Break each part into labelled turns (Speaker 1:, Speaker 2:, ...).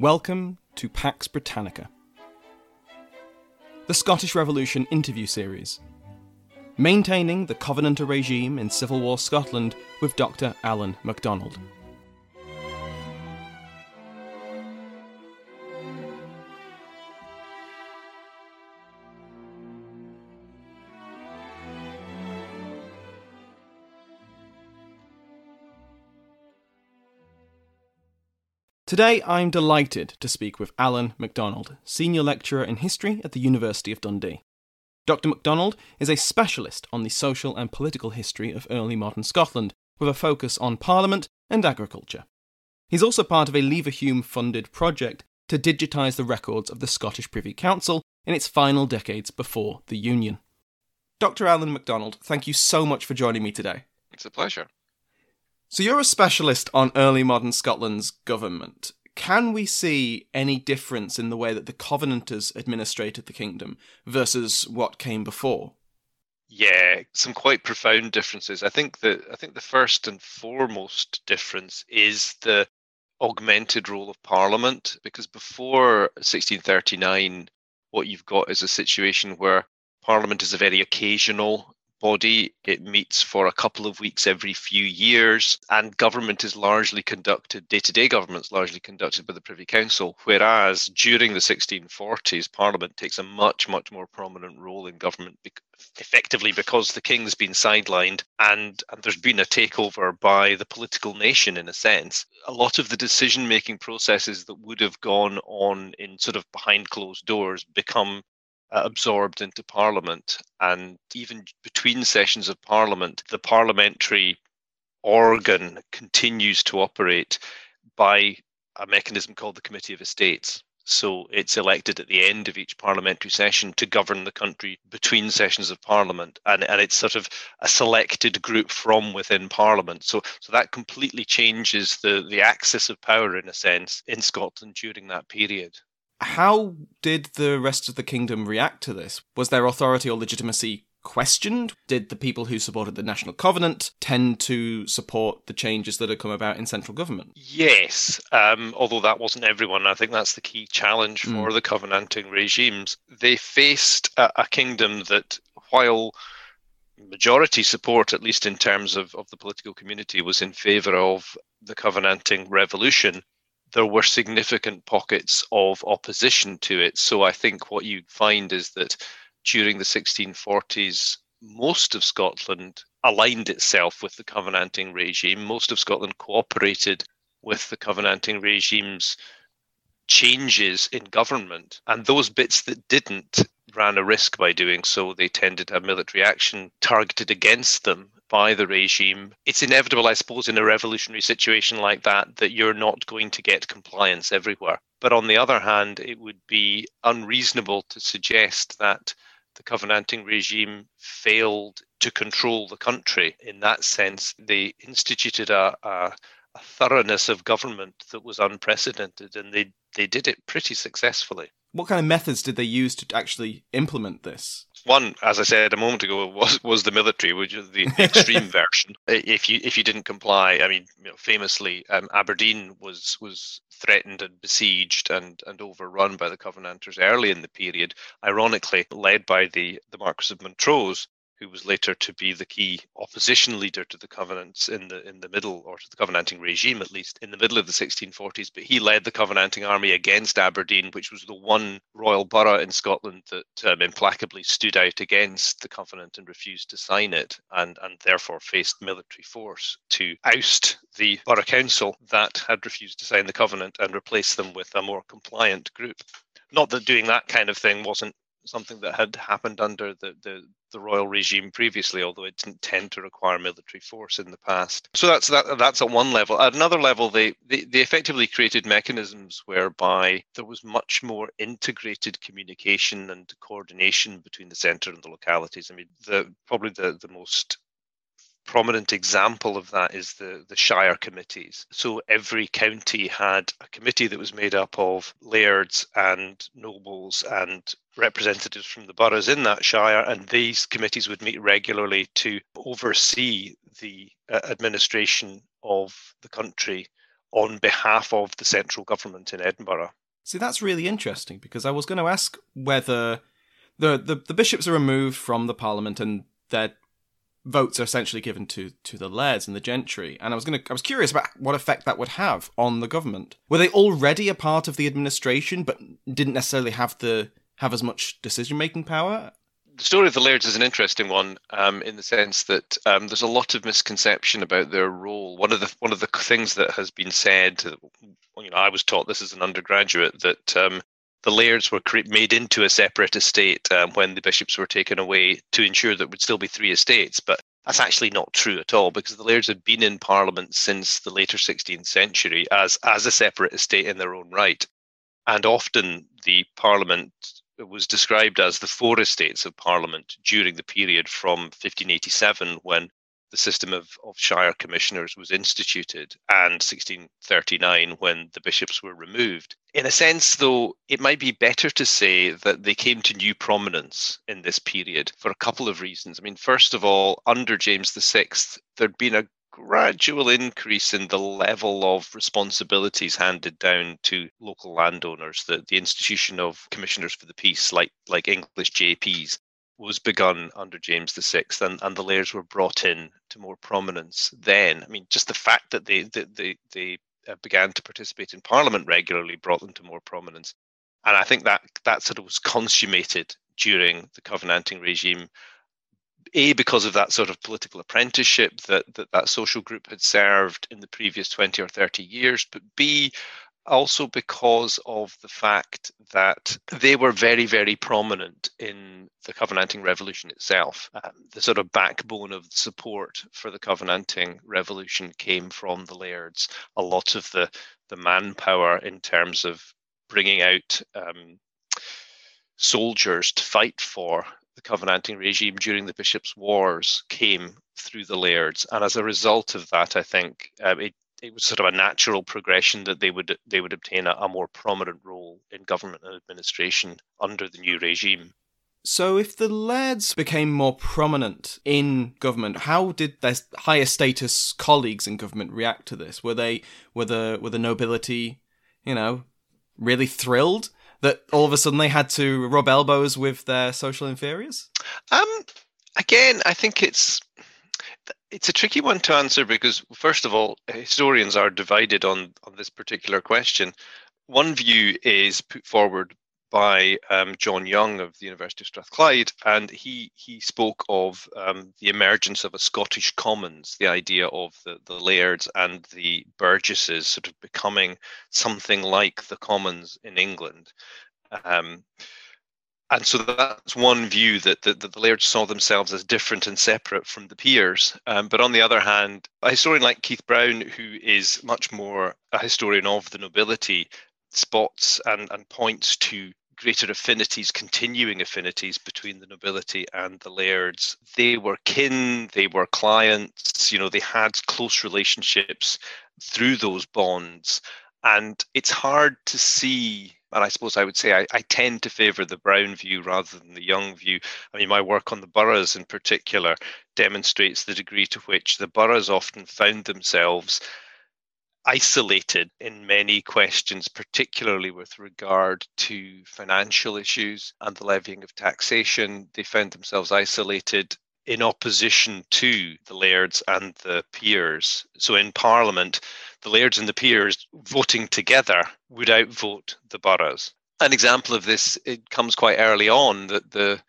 Speaker 1: Welcome to Pax Britannica, the Scottish Revolution interview series, maintaining the Covenanter regime in Civil War Scotland with Dr. Alan MacDonald. Today, I'm delighted to speak with Alan MacDonald, Senior Lecturer in History at the University of Dundee. Dr. MacDonald is a specialist on the social and political history of early modern Scotland, with a focus on Parliament and agriculture. He's also part of a Leverhulme funded project to digitise the records of the Scottish Privy Council in its final decades before the Union. Dr. Alan MacDonald, thank you so much for joining me today.
Speaker 2: It's a pleasure.
Speaker 1: So you're a specialist on early modern Scotland's government. Can we see any difference in the way that the Covenanters administrated the kingdom versus what came before?
Speaker 2: Yeah, some quite profound differences. I think that I think the first and foremost difference is the augmented role of Parliament, because before 1639, what you've got is a situation where Parliament is a very occasional body. It meets for a couple of weeks every few years, and government is largely conducted, day to day government is largely conducted by the Privy Council. Whereas during the 1640s, Parliament takes a much, much more prominent role in government, effectively because the king's been sidelined and, and there's been a takeover by the political nation in a sense. A lot of the decision making processes that would have gone on in sort of behind closed doors become uh, absorbed into Parliament. And even between sessions of Parliament, the parliamentary organ continues to operate by a mechanism called the Committee of Estates. So it's elected at the end of each parliamentary session to govern the country between sessions of parliament. And, and it's sort of a selected group from within parliament. So so that completely changes the, the axis of power in a sense in Scotland during that period.
Speaker 1: How did the rest of the kingdom react to this? Was their authority or legitimacy questioned? Did the people who supported the National Covenant tend to support the changes that had come about in central government?
Speaker 2: Yes, um, although that wasn't everyone. I think that's the key challenge for mm. the Covenanting regimes. They faced a, a kingdom that, while majority support, at least in terms of, of the political community, was in favour of the Covenanting revolution, there were significant pockets of opposition to it. So I think what you find is that during the 1640s, most of Scotland aligned itself with the Covenanting regime. Most of Scotland cooperated with the Covenanting regime's changes in government. And those bits that didn't ran a risk by doing so. They tended to have military action targeted against them by the regime. It's inevitable, I suppose, in a revolutionary situation like that, that you're not going to get compliance everywhere. But on the other hand, it would be unreasonable to suggest that the Covenanting regime failed to control the country. In that sense, they instituted a, a, a thoroughness of government that was unprecedented, and they, they did it pretty successfully.
Speaker 1: What kind of methods did they use to actually implement this?
Speaker 2: One, as I said a moment ago, was was the military, which is the extreme version. If you if you didn't comply, I mean, you know, famously, um, Aberdeen was was threatened and besieged and and overrun by the Covenanters early in the period. Ironically, led by the the Marquis of Montrose, who was later to be the key opposition leader to the Covenants in the in the middle, or to the Covenanting regime at least, in the middle of the 1640s. But he led the Covenanting army against Aberdeen, which was the one royal borough in Scotland that um, implacably stood out against the Covenant and refused to sign it, and and therefore faced military force to oust the borough council that had refused to sign the Covenant and replace them with a more compliant group. Not that doing that kind of thing wasn't something that had happened under the, the, the royal regime previously, although it didn't tend to require military force in the past. So that's that. That's at one level. At another level, they, they they effectively created mechanisms whereby there was much more integrated communication and coordination between the centre and the localities. I mean, the probably the the most prominent example of that is the, the Shire committees. So every county had a committee that was made up of lairds and nobles and representatives from the boroughs in that shire, and these committees would meet regularly to oversee the uh, administration of the country on behalf of the central government in Edinburgh.
Speaker 1: See, that's really interesting because I was going to ask whether the, the, the bishops are removed from the parliament and they're votes are essentially given to to the lairds and the gentry. And i was going to i was curious about what effect that would have on the government. Were they already a part of the administration but didn't necessarily have the have as much decision making power?
Speaker 2: The story of the lairds is an interesting one um, in the sense that um, there's a lot of misconception about their role. One of the one of the things that has been said, you know, I was taught this as an undergraduate that um, the lairds were made into a separate estate um, when the bishops were taken away to ensure that would still be three estates. But that's actually not true at all because the lairds had been in Parliament since the later 16th century as, as a separate estate in their own right. And often the Parliament was described as the four estates of Parliament during the period from 1587 when the system of, of shire commissioners was instituted and 1639 when the bishops were removed. In a sense, though, it might be better to say that they came to new prominence in this period for a couple of reasons. I mean, first of all, under James VI, there'd been a gradual increase in the level of responsibilities handed down to local landowners. The, the institution of commissioners for the peace, like, like English JPs, was begun under James VI, and, and the lairds were brought in to more prominence then. I mean, just the fact that they they they, they uh, began to participate in Parliament regularly brought them to more prominence, and I think that that sort of was consummated during the Covenanting regime. A because of that sort of political apprenticeship that, that that social group had served in the previous 20 or 30 years, but B also because of the fact that they were very, very prominent in the Covenanting Revolution itself. Um, the sort of backbone of support for the Covenanting Revolution came from the lairds. A lot of the, the manpower in terms of bringing out um, soldiers to fight for the Covenanting regime during the Bishops' Wars came through the lairds. And as a result of that, I think um, it it was sort of a natural progression that they would they would obtain a, a, more prominent role in government and administration under the new regime.
Speaker 1: So, if the lairds became more prominent in government, how did their higher status colleagues in government react to this? Were they were the were the nobility, you know, really thrilled that all of a sudden they had to rub elbows with their social inferiors?
Speaker 2: Um, again, I think it's it's a tricky one to answer because, first of all, historians are divided on, on this particular question. One view is put forward by um, John Young of the University of Strathclyde, and he he spoke of um, the emergence of a Scottish Commons, the idea of the, the lairds and the burgesses sort of becoming something like the Commons in England. Um, and so that's one view that, that, that, the lairds saw themselves as different and separate from the peers. Um, but on the other hand, a historian like Keith Brown, who is much more a historian of the nobility, spots and, and points to greater affinities, continuing affinities between the nobility and the lairds. They were kin, they were clients, you know, they had close relationships through those bonds. And it's hard to see and I suppose I would say I, I, tend to favour the Brown view rather than the Young view. I mean, my work on the boroughs in particular demonstrates the degree to which the boroughs often found themselves isolated in many questions, particularly with regard to financial issues and the levying of taxation. They found themselves isolated in opposition to the lairds and the peers. So in Parliament, the lairds and the peers voting together would outvote the boroughs. An example of this it comes quite early on that the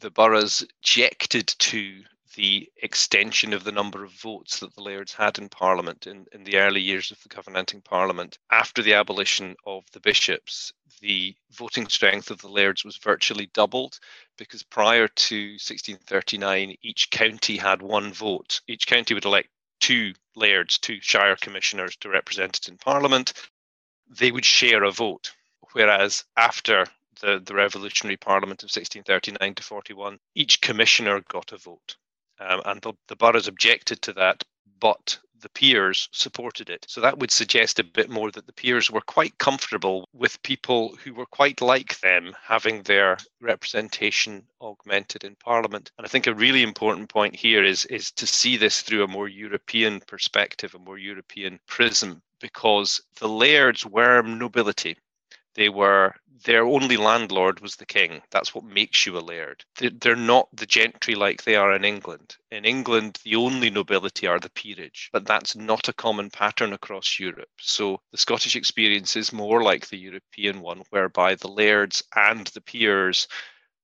Speaker 2: the boroughs objected to the extension of the number of votes that the lairds had in Parliament in, in the early years of the Covenanting Parliament. After the abolition of the bishops, the voting strength of the lairds was virtually doubled because prior to 1639, each county had one vote. Each county would elect two lairds, two shire commissioners to represent it in Parliament. They would share a vote. Whereas after the, the Revolutionary Parliament of 1639 to 41, each commissioner got a vote. Um, and the, the boroughs objected to that, but the peers supported it. So that would suggest a bit more that the peers were quite comfortable with people who were quite like them having their representation augmented in Parliament. And I think a really important point here is, is to see this through a more European perspective, a more European prism, because the lairds were nobility. They were their only landlord was the king. That's what makes you a laird. They're not the gentry like they are in England. In England, the only nobility are the peerage, but that's not a common pattern across Europe. So the Scottish experience is more like the European one, whereby the lairds and the peers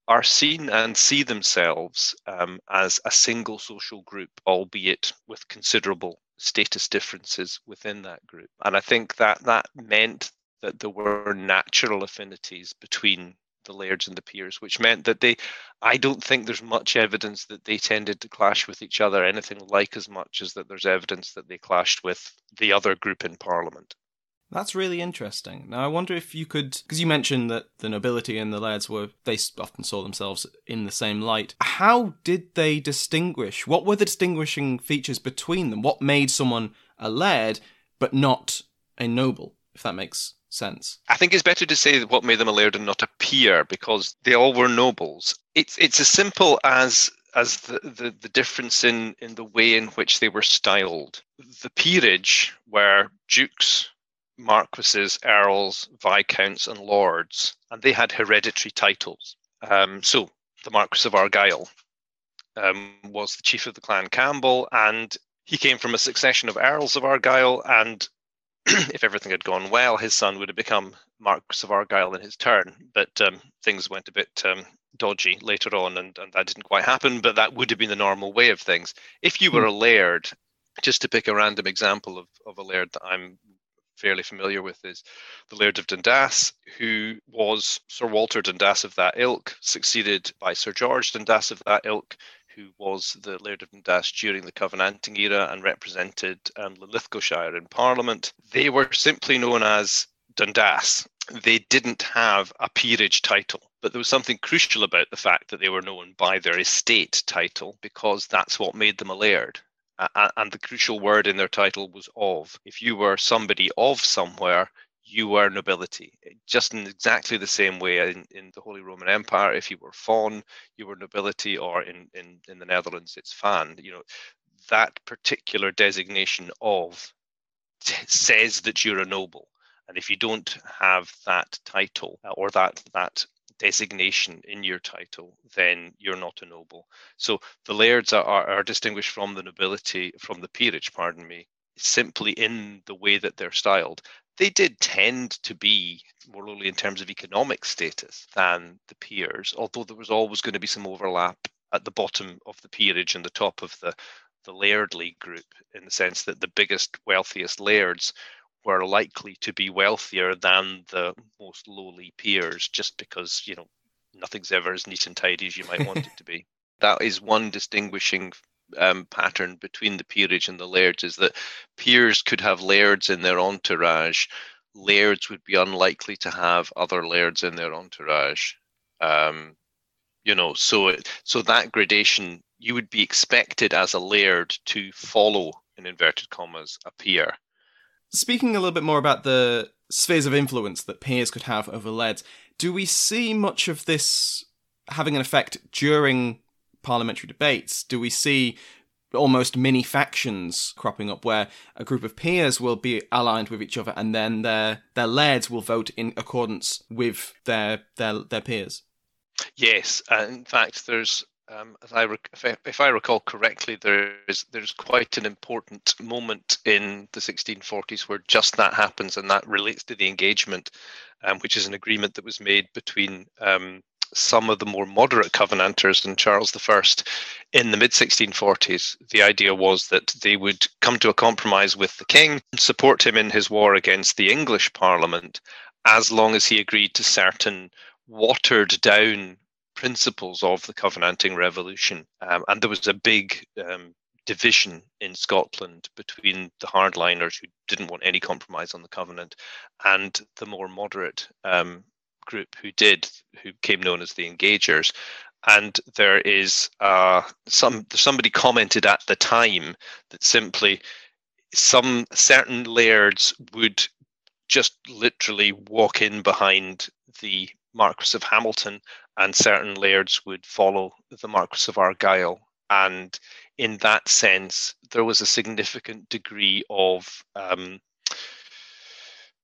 Speaker 2: are seen and see themselves um, as a single social group, albeit with considerable status differences within that group. And I think that that meant that there were natural affinities between the lairds and the peers, which meant that they, I don't think there's much evidence that they tended to clash with each other, anything like as much as that there's evidence that they clashed with the other group in Parliament.
Speaker 1: That's really interesting. Now, I wonder if you could, because you mentioned that the nobility and the lairds were, they often saw themselves in the same light. How did they distinguish? What were the distinguishing features between them? What made someone a laird but not a noble, if that makes sense.
Speaker 2: I think it's better to say what made them a laird and not a peer because they all were nobles. It's it's as simple as as the, the, the difference in, in the way in which they were styled. The peerage were dukes, marquises, earls, viscounts, and lords, and they had hereditary titles. Um, so the Marquis of Argyll um, was the chief of the clan Campbell, and he came from a succession of earls of Argyll and if everything had gone well, his son would have become Marquis of Argyll in his turn. But um, things went a bit um, dodgy later on, and, and that didn't quite happen. But that would have been the normal way of things. If you were hmm. a laird, just to pick a random example of, of a laird that I'm fairly familiar with, is the Laird of Dundas, who was Sir Walter Dundas of that ilk, succeeded by Sir George Dundas of that ilk, who was the Laird of Dundas during the Covenanting era and represented um, Linlithgowshire in Parliament. They were simply known as Dundas. They didn't have a peerage title, but there was something crucial about the fact that they were known by their estate title because that's what made them a laird. Uh, and the crucial word in their title was of. If you were somebody of somewhere, you were nobility, just in exactly the same way in, in the Holy Roman Empire. If you were von, you were nobility, or in, in, in the Netherlands, it's van. You know, that particular designation of t- says that you're a noble. And if you don't have that title uh, or that that designation in your title, then you're not a noble. So the lairds are, are, are distinguished from the nobility, from the peerage, pardon me, simply in the way that they're styled they did tend to be more lowly in terms of economic status than the peers, although there was always going to be some overlap at the bottom of the peerage and the top of the, the lairdly group, in the sense that the biggest, wealthiest lairds were likely to be wealthier than the most lowly peers, just because, you know, nothing's ever as neat and tidy as you might want it to be. That is one distinguishing um, pattern between the peerage and the lairds is that peers could have lairds in their entourage. Lairds would be unlikely to have other lairds in their entourage. Um, you know, so so that gradation you would be expected as a laird to follow, in inverted commas, a peer.
Speaker 1: Speaking a little bit more about the spheres of influence that peers could have over lairds, do we see much of this having an effect during parliamentary debates do we see almost mini factions cropping up where a group of peers will be aligned with each other and then their their lairds will vote in accordance with their their their peers?
Speaker 2: Yes uh, in fact there's um, I rec- if, I, if I recall correctly, there is there's quite an important moment in the 1640s where just that happens, and that relates to the engagement, um, which is an agreement that was made between um, some of the more moderate Covenanters and Charles I in the mid 1640s. The idea was that they would come to a compromise with the king, support him in his war against the English Parliament, as long as he agreed to certain watered down principles of the Covenanting Revolution. Um, and there was a big um, division in Scotland between the hardliners who didn't want any compromise on the Covenant and the more moderate um, group who did, who came known as the Engagers. And there is uh, some somebody commented at the time that simply some certain lairds would just literally walk in behind the Marquis of Hamilton, and certain lairds would follow the Marquis of Argyll. And in that sense, there was a significant degree of um,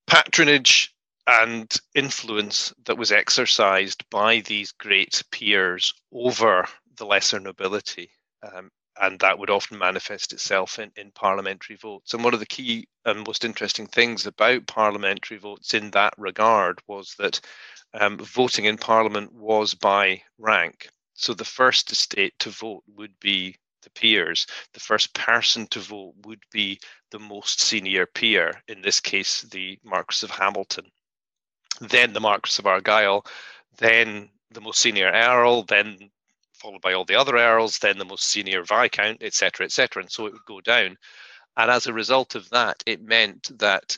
Speaker 2: patronage and influence that was exercised by these great peers over the lesser nobility. Um, and that would often manifest itself in, in parliamentary votes. And one of the key and most interesting things about parliamentary votes in that regard was that um, voting in parliament was by rank. So the first estate to vote would be the peers. The first person to vote would be the most senior peer, in this case, the Marquis of Hamilton then the Marquis of Argyll, then the most senior Earl, then followed by all the other Earls, then the most senior Viscount, etc., etc. And so it would go down. And as a result of that, it meant that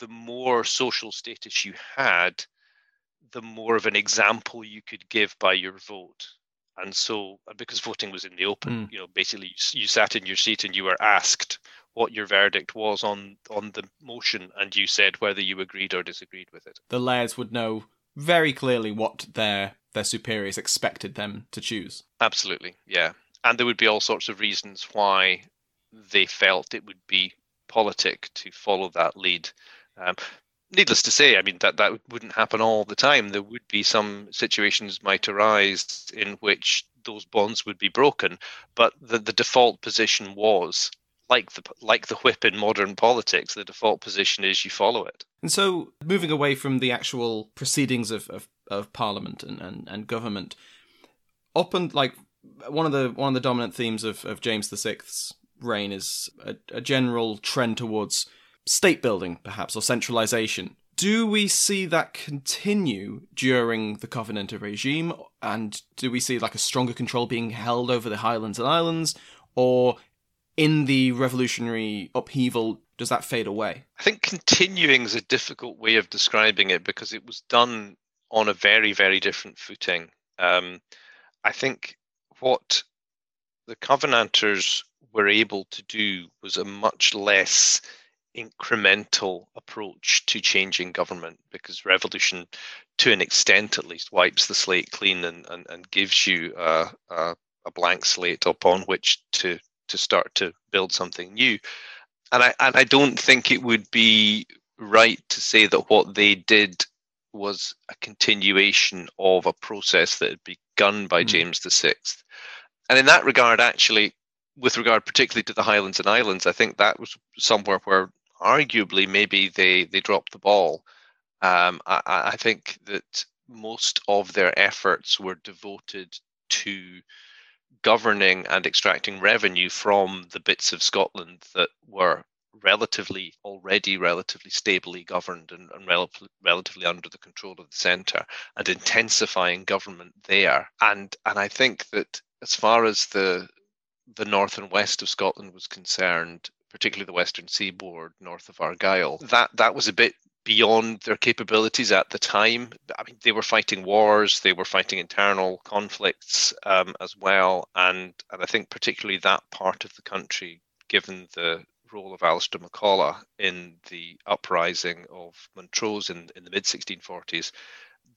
Speaker 2: the more social status you had, the more of an example you could give by your vote. And so, because voting was in the open, mm. you know, basically you, you sat in your seat and you were asked what your verdict was on on the motion, and you said whether you agreed or disagreed with it.
Speaker 1: The lairds would know very clearly what their their superiors expected them to choose.
Speaker 2: Absolutely, yeah, and there would be all sorts of reasons why they felt it would be politic to follow that lead. Um, needless to say, I mean that that wouldn't happen all the time. There would be some situations might arise in which those bonds would be broken, but the, the default position was like the like the whip in modern politics, the default position is you follow it.
Speaker 1: And so, moving away from the actual proceedings of of, of Parliament and, and, and government, up and like one of the one of the dominant themes of, of James VI's reign is a, a general trend towards state building, perhaps, or centralization. Do we see that continue during the Covenanter regime? And do we see like a stronger control being held over the Highlands and Islands? Or in the revolutionary upheaval, does that fade away?
Speaker 2: I think continuing is a difficult way of describing it because it was done on a very, very different footing. Um, I think what the Covenanters were able to do was a much less incremental approach to changing government because revolution to an extent at least wipes the slate clean and, and, and gives you a, a, a blank slate upon which to to start to build something new. And I and I don't think it would be right to say that what they did was a continuation of a process that had begun by mm. James VI. And in that regard, actually, with regard particularly to the Highlands and Islands, I think that was somewhere where arguably maybe they they dropped the ball. Um, I, I think that most of their efforts were devoted to governing and extracting revenue from the bits of Scotland that were relatively already relatively stably governed and, and rel- relatively under the control of the centre and intensifying government there. And and I think that as far as the the north and west of Scotland was concerned particularly the western seaboard north of Argyll that that was a bit beyond their capabilities at the time. I mean, they were fighting wars, they were fighting internal conflicts um, as well, and and I think particularly that part of the country, given the role of Alistair MacColla in the uprising of Montrose in, in the mid 1640s,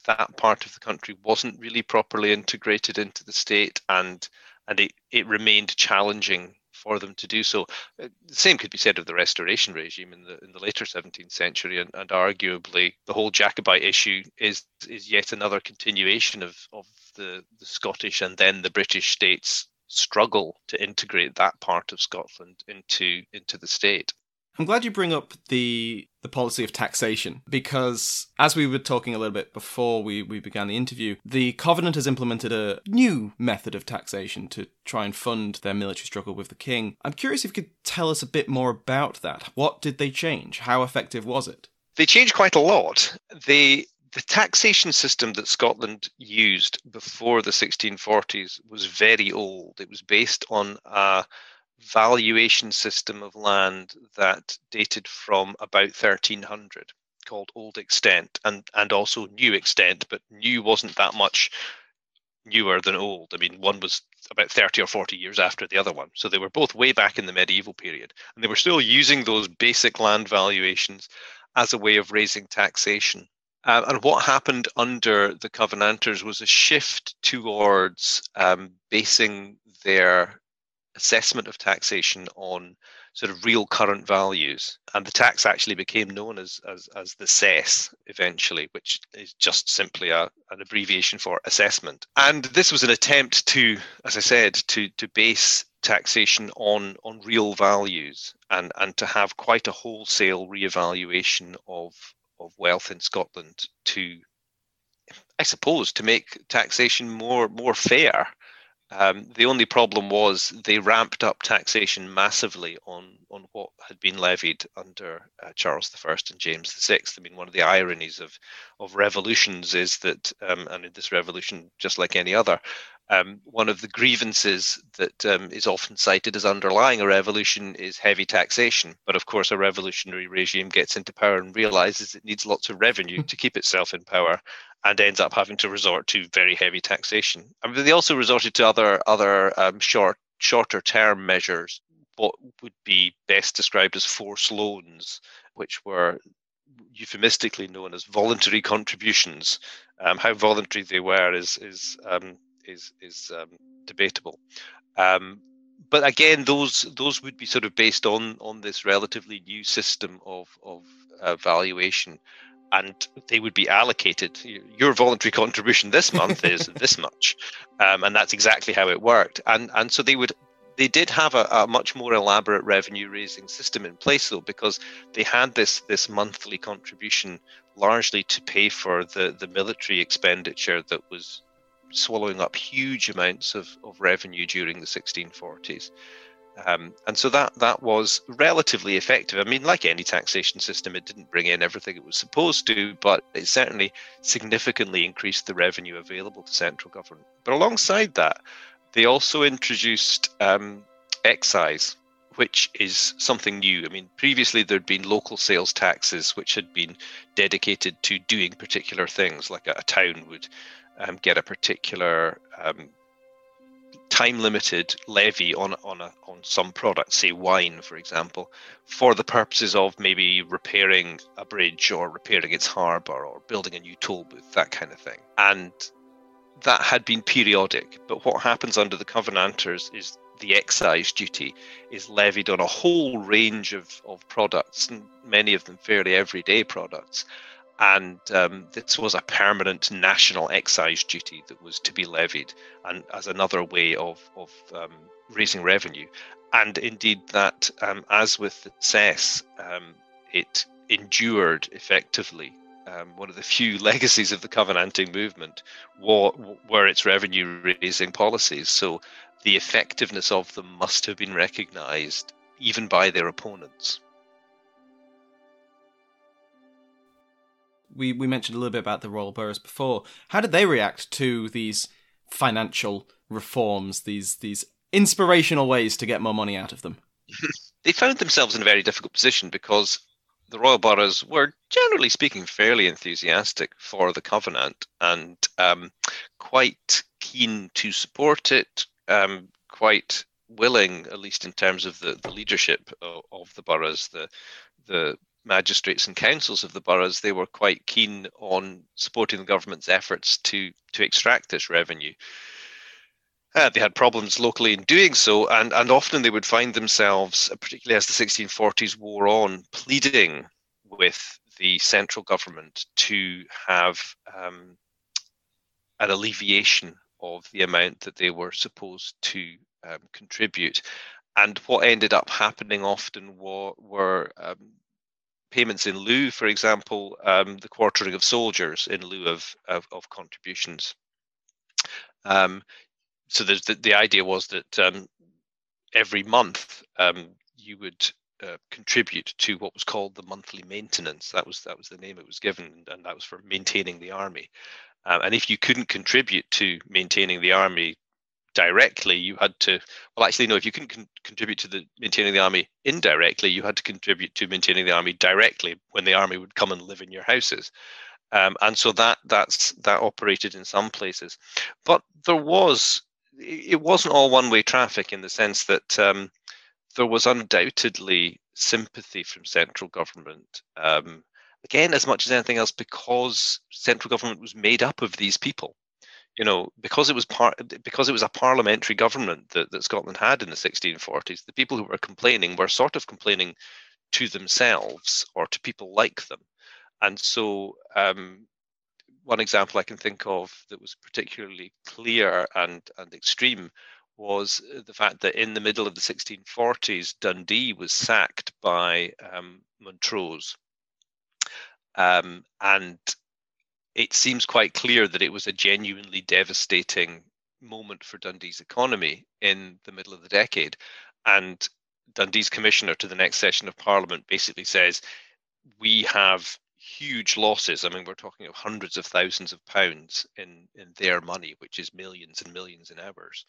Speaker 2: that part of the country wasn't really properly integrated into the state, and and it, it remained challenging for them to do so. Uh, the same could be said of the Restoration regime in the in the later 17th century, and, and arguably the whole Jacobite issue is is yet another continuation of of the, the Scottish and then the British states struggle to integrate that part of Scotland into into the state.
Speaker 1: I'm glad you bring up the the policy of taxation because as we were talking a little bit before we, we began the interview, the Covenant has implemented a new method of taxation to try and fund their military struggle with the king. I'm curious if you could tell us a bit more about that. What did they change? How effective was it?
Speaker 2: They changed quite a lot. They the taxation system that Scotland used before the 1640s was very old. It was based on a valuation system of land that dated from about 1300 called Old Extent and, and also New Extent, but new wasn't that much newer than old. I mean, one was about 30 or 40 years after the other one. So they were both way back in the medieval period. And they were still using those basic land valuations as a way of raising taxation. Uh, and what happened under the Covenanters was a shift towards um, basing their assessment of taxation on sort of real current values. And the tax actually became known as, as, as the cess eventually, which is just simply a, an abbreviation for assessment. And this was an attempt to, as I said, to, to base taxation on, on real values and, and to have quite a wholesale reevaluation of of wealth in Scotland to, I suppose, to make taxation more more fair. Um, the only problem was they ramped up taxation massively on, on what had been levied under uh, Charles I and James VI. I mean, one of the ironies of, of revolutions is that, um, and this revolution, just like any other, um, one of the grievances that um, is often cited as underlying a revolution is heavy taxation. But of course, a revolutionary regime gets into power and realizes it needs lots of revenue to keep itself in power and ends up having to resort to very heavy taxation. I mean, they also resorted to other other um, short shorter term measures, what would be best described as forced loans, which were euphemistically known as voluntary contributions. Um, how voluntary they were is is um, is is um, debatable. Um, but again, those those would be sort of based on on this relatively new system of of uh, valuation, and they would be allocated. Your voluntary contribution this month is this much, um, and that's exactly how it worked. And and so they would they did have a, a, much more elaborate revenue raising system in place though because they had this this monthly contribution largely to pay for the the military expenditure that was swallowing up huge amounts of, of revenue during the 1640s. Um, and so that that was relatively effective. I mean, like any taxation system, it didn't bring in everything it was supposed to, but it certainly significantly increased the revenue available to central government. But alongside that, they also introduced um, excise, which is something new. I mean, previously there'd been local sales taxes, which had been dedicated to doing particular things, like a, a town would um, get a particular um, time limited levy on on a, on some product, say wine, for example, for the purposes of maybe repairing a bridge or repairing its harbour or building a new toll booth, that kind of thing. And that had been periodic. But what happens under the Covenanters is the excise duty is levied on a whole range of, of products, and many of them fairly everyday products and um, this was a permanent national excise duty that was to be levied, and as another way of of um, raising revenue. And indeed, that um, as with the cess, um, it endured effectively. Um, one of the few legacies of the Covenanting movement were, its revenue raising policies. So the effectiveness of them must have been recognised even by their opponents.
Speaker 1: We, we mentioned a little bit about the royal boroughs before. How did they react to these financial reforms, these these inspirational ways to get more money out of them?
Speaker 2: they found themselves in a very difficult position because the royal boroughs were, generally speaking, fairly enthusiastic for the covenant and um, quite keen to support it, um, quite willing, at least in terms of the, the leadership of, of the boroughs, the the magistrates and councils of the boroughs, they were quite keen on supporting the government's efforts to to extract this revenue. Uh, they had problems locally in doing so, and, and often they would find themselves, particularly as the 1640s wore on, pleading with the central government to have um, an alleviation of the amount that they were supposed to um, contribute. And what ended up happening often were, were um, payments in lieu, for example, um, the quartering of soldiers in lieu of, of, of contributions. Um, so the, the idea was that um, every month um, you would uh, contribute to what was called the monthly maintenance. That was that was the name it was given, and that was for maintaining the army. Uh, and if you couldn't contribute to maintaining the army directly, you had to. Well, actually, no. If you couldn't con- contribute to the maintaining the army indirectly, you had to contribute to maintaining the army directly when the army would come and live in your houses. Um, and so that that's that operated in some places, but there was it wasn't all one way traffic in the sense that um, there was undoubtedly sympathy from central government. Um, again, as much as anything else, because central government was made up of these people. You know, because it was part, because it was a parliamentary government that, that Scotland had in the 1640s. The people who were complaining were sort of complaining to themselves or to people like them, and so um, one example I can think of that was particularly clear and, and extreme was the fact that in the middle of the 1640s, Dundee was sacked by um, Montrose. Um, and it seems quite clear that it was a genuinely devastating moment for Dundee's economy in the middle of the decade. And Dundee's commissioner to the next session of Parliament basically says, We have huge losses. I mean, we're talking of hundreds of thousands of pounds in, in their money, which is millions and millions in ours.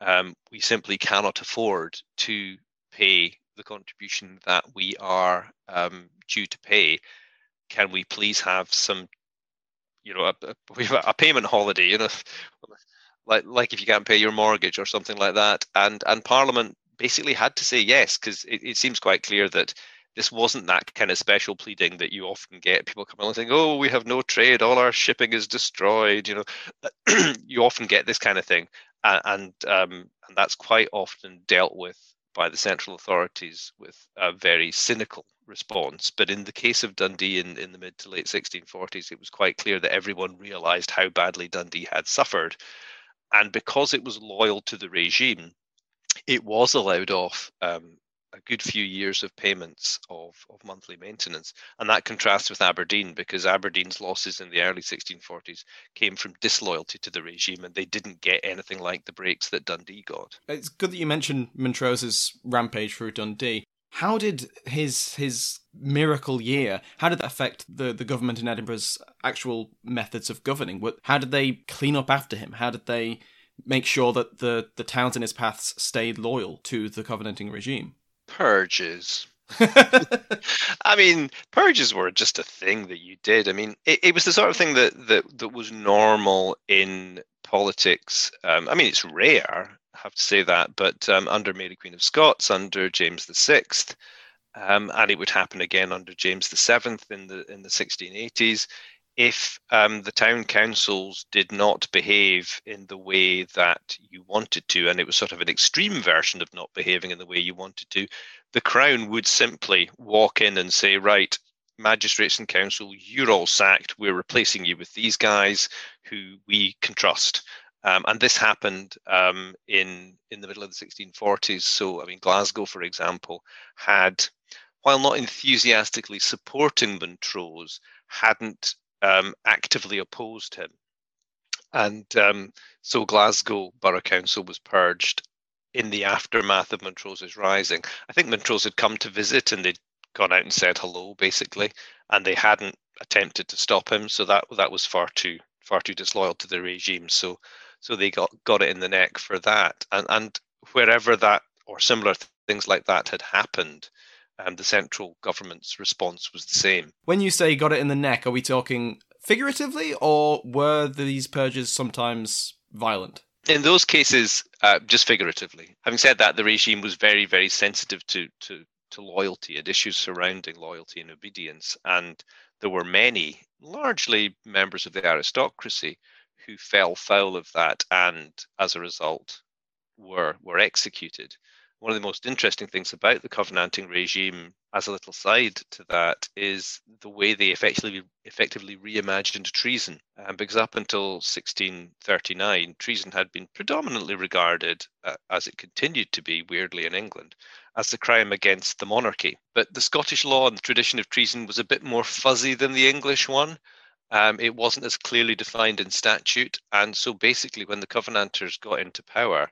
Speaker 2: Um, we simply cannot afford to pay the contribution that we are um, due to pay. Can we please have some, you know, a, we have a payment holiday, you know, like like if you can't pay your mortgage or something like that, and and Parliament basically had to say yes because it, it seems quite clear that this wasn't that kind of special pleading that you often get. People coming along saying, "Oh, we have no trade, all our shipping is destroyed." You know, you often get this kind of thing, and and, um, and that's quite often dealt with by the central authorities with a very cynical response. But in the case of Dundee in, in the mid to late 1640s, it was quite clear that everyone realized how badly Dundee had suffered. And because it was loyal to the regime, it was allowed off um, a good few years of payments of, of monthly maintenance. And that contrasts with Aberdeen because Aberdeen's losses in the early 1640s came from disloyalty to the regime and they didn't get anything like the breaks that Dundee got.
Speaker 1: It's good that you mentioned Montrose's rampage through Dundee. How did his his miracle year? How did that affect the, the government in Edinburgh's actual methods of governing? What, how did they clean up after him? How did they make sure that the, the towns in his paths stayed loyal to the Covenanting regime?
Speaker 2: purges. I mean, purges were just a thing that you did. I mean, it, it was the sort of thing that, that that was normal in politics. Um, I mean, it's rare, have to say that, but um, under Mary Queen of Scots, under James the Sixth, um, and it would happen again under James the Seventh in the in the 1680s if um, the town councils did not behave in the way that you wanted to, and it was sort of an extreme version of not behaving in the way you wanted to, the Crown would simply walk in and say, right, magistrates and council, you're all sacked. We're replacing you with these guys who we can trust. Um, and this happened um, in in the middle of the 1640s. So, I mean, Glasgow, for example, had, while not enthusiastically supporting Montrose, hadn't um, actively opposed him. And um, so Glasgow Borough Council was purged in the aftermath of Montrose's rising. I think Montrose had come to visit and they'd gone out and said hello, basically, and they hadn't attempted to stop him. So that that was far too far too disloyal to the regime. So so they got got it in the neck for that. And and wherever that or similar things like that had happened, and the central government's response was the same.
Speaker 1: When you say got it in the neck, are we talking figuratively, or were these purges sometimes violent?
Speaker 2: In those cases, uh, just figuratively. Having said that, the regime was very, very sensitive to, to, to loyalty and issues surrounding loyalty and obedience. And there were many, largely members of the aristocracy, who fell foul of that and as a result were were executed one of the most interesting things about the Covenanting regime, as a little side to that, is the way they effectively effectively reimagined treason. Um, because up until 1639, treason had been predominantly regarded, uh, as it continued to be weirdly in England, as the crime against the monarchy. But the Scottish law and the tradition of treason was a bit more fuzzy than the English one. Um, it wasn't as clearly defined in statute, and so basically, when the Covenanters got into power,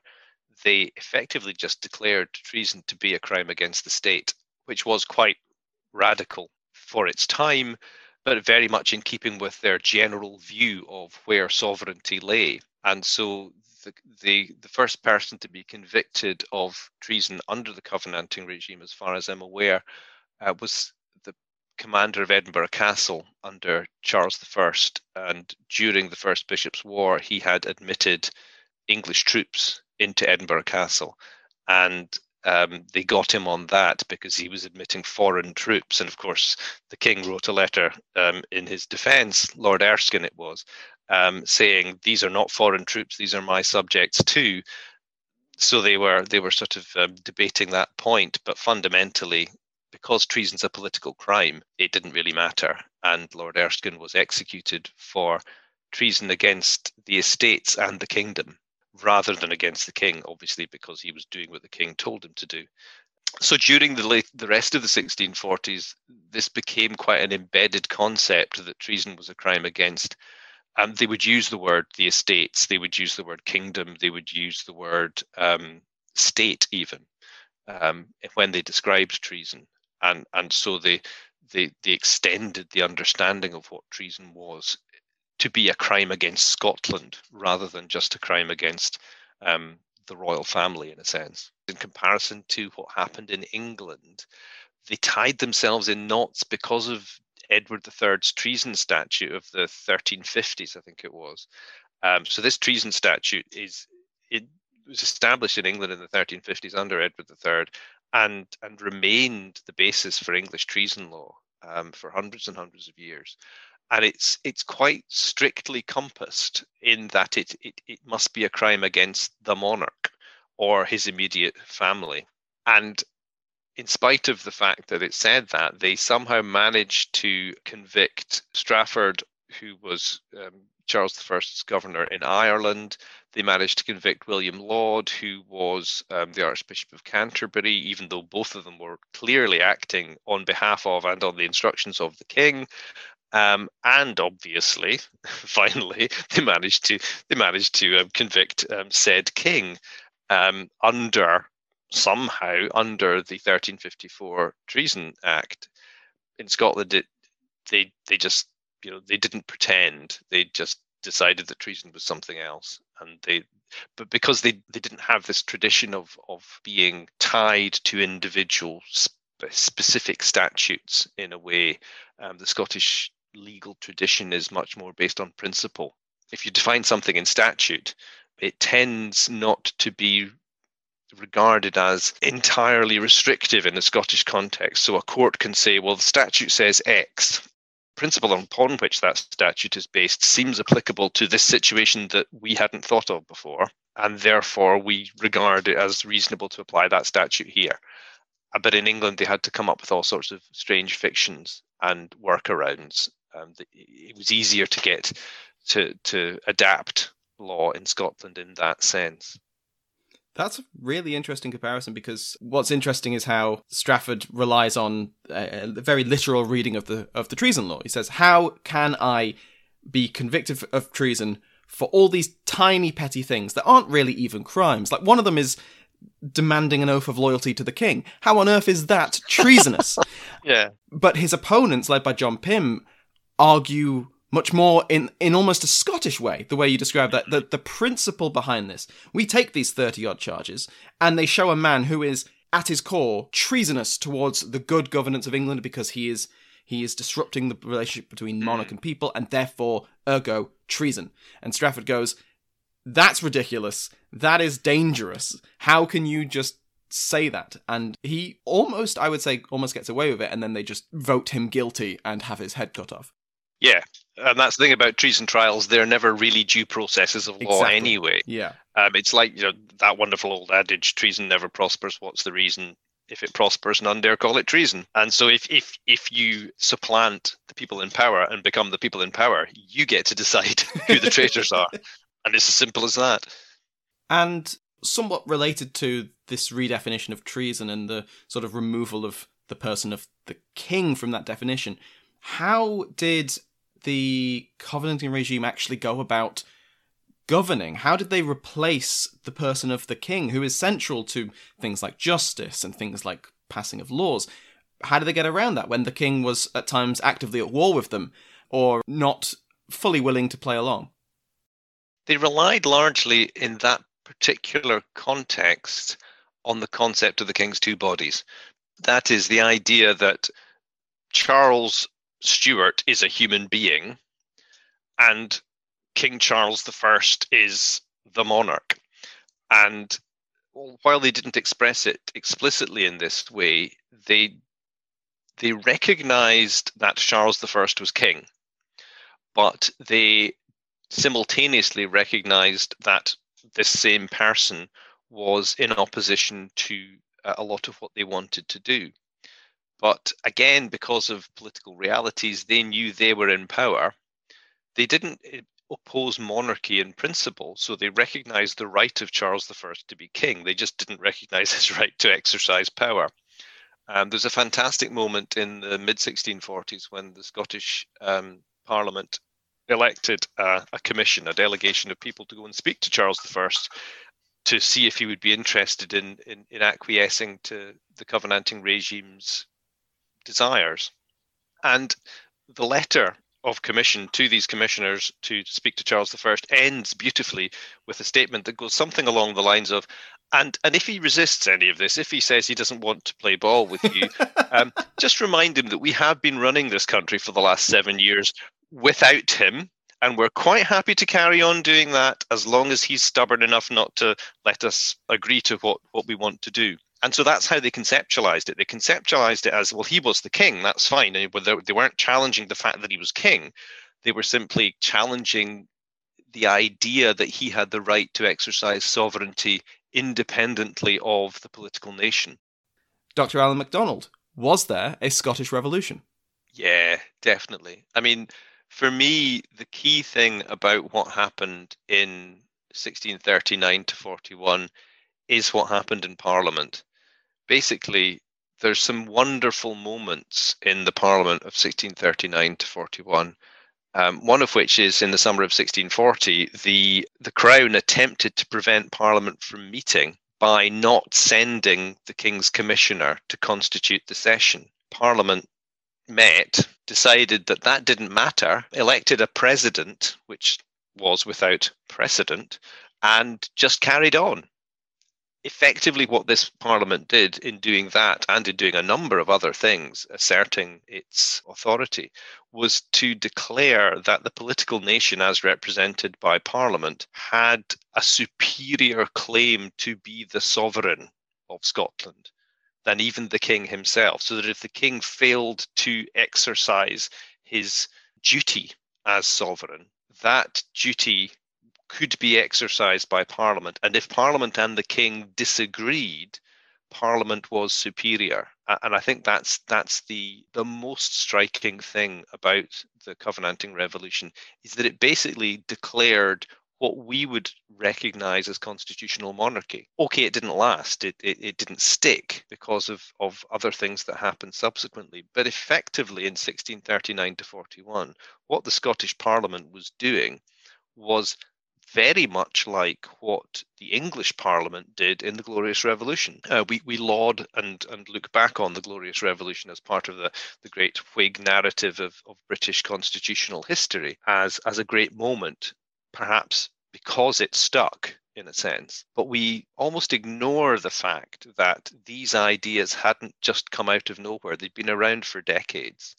Speaker 2: they effectively just declared treason to be a crime against the state, which was quite radical for its time, but very much in keeping with their general view of where sovereignty lay. And so the, the, the first person to be convicted of treason under the Covenanting regime, as far as I'm aware, uh, was commander of Edinburgh Castle under Charles I. And during the First Bishops' War, he had admitted English troops into Edinburgh Castle, and um, they got him on that because he was admitting foreign troops. And of course, the king wrote a letter um, in his defence, Lord Erskine it was, um, saying these are not foreign troops; these are my subjects too. So they were they were sort of um, debating that point, but fundamentally. Because treason's a political crime, it didn't really matter. And Lord Erskine was executed for treason against the estates and the kingdom rather than against the king, obviously because he was doing what the king told him to do. So during the late, the rest of the 1640s, this became quite an embedded concept that treason was a crime against. And they would use the word the estates, they would use the word kingdom, they would use the word um, state even um, when they described treason. And and so they they they extended the understanding of what treason was to be a crime against Scotland rather than just a crime against um, the royal family, in a sense. In comparison to what happened in England, they tied themselves in knots because of Edward III's treason statute of the 1350s, I think it was. Um, so this treason statute is it was established in England in the 1350s under Edward III, and and remained the basis for English treason law um, for hundreds and hundreds of years. And it's it's quite strictly compassed in that it, it it must be a crime against the monarch or his immediate family. And in spite of the fact that it said that they somehow managed to convict strafford who was um, charles i's governor in ireland they managed to convict william laud who was um, the archbishop of canterbury even though both of them were clearly acting on behalf of and on the instructions of the king um, and obviously, finally, they managed to they managed to um, convict um, said king um, under somehow under the 1354 Treason Act in Scotland. It, they they just you know they didn't pretend. They just decided that treason was something else, and they but because they they didn't have this tradition of of being tied to individual specific statutes in a way um, the Scottish legal tradition is much more based on principle. If you define something in statute, it tends not to be regarded as entirely restrictive in the Scottish context. So a court can say, well, the statute says X. Principle upon which that statute is based seems applicable to this situation that we hadn't thought of before, and therefore we regard it as reasonable to apply that statute here. Uh, but in England, they had to come up with all sorts of strange fictions and workarounds um, it was easier to get to to adapt law in Scotland in that sense.
Speaker 1: That's a really interesting comparison because what's interesting is how Strafford relies on a, a, very literal reading of the of the treason law. He says, "How can I be convicted of treason for all these tiny petty things that aren't really even crimes? Like one of them is demanding an oath of loyalty to the king. How on earth is that treasonous?"
Speaker 2: yeah.
Speaker 1: But his opponents, led by John Pym, argue much more in, in almost a Scottish way, the way you describe that, the, the principle behind this. We take these 30 odd charges and they show a man who is, at his core, treasonous towards the good governance of England because he is he is disrupting the relationship between mm. monarch and people and therefore, ergo, treason. And Strafford goes, That's ridiculous. That is dangerous. How can you just say that and he almost i would say almost gets away with it and then they just vote him guilty and have his head cut off
Speaker 2: yeah, and that's the thing about treason trials; they're never really due processes of law
Speaker 1: Exactly.
Speaker 2: anyway.
Speaker 1: Yeah.
Speaker 2: Um, it's like you know that wonderful old adage: "Treason never prospers." What's the reason? If it prospers, none dare call it treason. And so, if if if you supplant the people in power and become the people in power, you get to decide who the traitors are, and it's as simple as that.
Speaker 1: And somewhat related to this redefinition of treason and the sort of removal of the person of the king from that definition, how did the Covenanting regime actually go about governing? How did they replace the person of the king, who is central to things like justice and things like passing of laws? How did they get around that when the king was at times actively at war with them or not fully willing to play along?
Speaker 2: They relied largely in that particular context on the concept of the king's two bodies. That is the idea that Charles Stuart is a human being and King Charles I is the monarch. And while they didn't express it explicitly in this way, they they recognized that Charles I was king, but they simultaneously recognized that this same person was in opposition to uh, a lot of what they wanted to do. But again, because of political realities, they knew they were in power. They didn't eh, oppose monarchy in principle, so they recognized the right of Charles I to be king. They just didn't recognize his right to exercise power. Um, there's a fantastic moment in the mid 1640s when the Scottish um, Parliament elected uh, a commission, a delegation of people to go and speak to Charles I to see if he would be interested in, in, in acquiescing to the Covenanting regime's desires. And the letter of commission to these commissioners to speak to Charles I ends beautifully with a statement that goes something along the lines of, and and if he resists any of this, if he says he doesn't want to play ball with you, um, just remind him that we have been running this country for the last seven years without him, and we're quite happy to carry on doing that as long as he's stubborn enough not to let us agree to what what we want to do. And so that's how they conceptualized it. They conceptualized it as well, he was the king, that's fine. And they weren't challenging the fact that he was king, they were simply challenging the idea that he had the right to exercise sovereignty independently of the political nation.
Speaker 1: Dr. Alan MacDonald, was there a Scottish Revolution?
Speaker 2: Yeah, definitely. I mean, for me, the key thing about what happened in 1639 to 41 is what happened in Parliament. Basically, there's some wonderful moments in the Parliament of 1639 to 41. Um, one of which is in the summer of 1640, the the Crown attempted to prevent Parliament from meeting by not sending the King's Commissioner to constitute the session. Parliament met, decided that that didn't matter, elected a president, which was without precedent, and just carried on effectively what this parliament did in doing that and in doing a number of other things asserting its authority was to declare that the political nation as represented by parliament had a superior claim to be the sovereign of Scotland than even the king himself so that if the king failed to exercise his duty as sovereign that duty could be exercised by Parliament. And if Parliament and the King disagreed, Parliament was superior. And I think that's that's the the most striking thing about the Covenanting Revolution is that it basically declared what we would recognize as constitutional monarchy. Okay, it didn't last, it, it, it, didn't stick because of, of other things that happened subsequently. But effectively, in 1639 to 41, what the Scottish Parliament was doing was very much like what the English Parliament did in the Glorious Revolution. Uh, we, we laud and, and look back on the Glorious Revolution as part of the, the great Whig narrative of, of British constitutional history as, as a great moment, perhaps because it stuck in a sense. But we almost ignore the fact that these ideas hadn't just come out of nowhere, they'd been around for decades.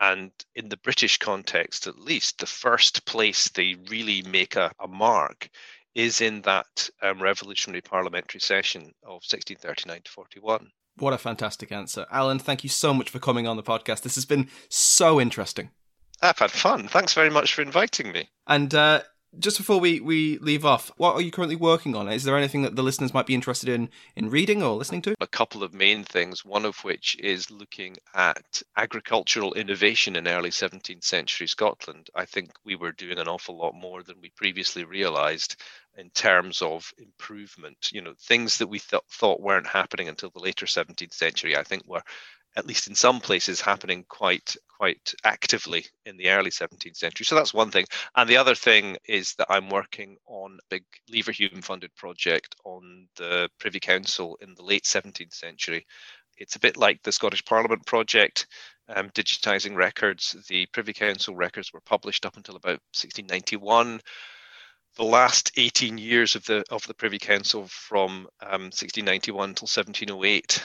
Speaker 2: And in the British context, at least, the first place they really make a, a mark is in that um, revolutionary parliamentary session of 1639 to 41.
Speaker 1: What a fantastic answer. Alan, thank you so much for coming on the podcast. This has been so interesting.
Speaker 2: I've had fun. Thanks very much for inviting me.
Speaker 1: And uh, just before we, we leave off, what are you currently working on? Is there anything that the listeners might be interested in in reading or listening to?
Speaker 2: A couple of main things, one of which is looking at agricultural innovation in early 17th century Scotland. I think we were doing an awful lot more than we previously realized in terms of improvement. You know, things that we th- thought weren't happening until the later 17th century, I think were at least in some places, happening quite quite actively in the early 17th century. So that's one thing. And the other thing is that I'm working on a big Leverhulme funded project on the Privy Council in the late 17th century. It's a bit like the Scottish Parliament project, um, digitising records. The Privy Council records were published up until about 1691 the last 18 years of the of the Privy Council from um, 1691 till 1708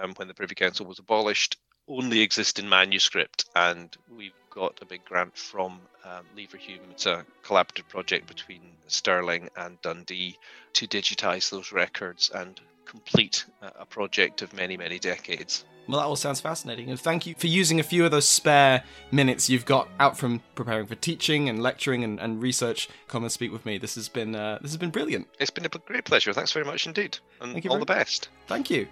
Speaker 2: um, when the Privy Council was abolished, only exist in manuscript, and we've got a big grant from um, Leverhulme. It's a collaborative project between Stirling and Dundee to digitise those records and complete a project of many, many decades.
Speaker 1: Well, that all sounds fascinating. And thank you for using a few of those spare minutes you've got out from preparing for teaching and lecturing and, and research. Come and speak with me. This has been uh, this has been brilliant.
Speaker 2: It's been a great pleasure. Thanks very much indeed, and all the best.
Speaker 1: Thank you.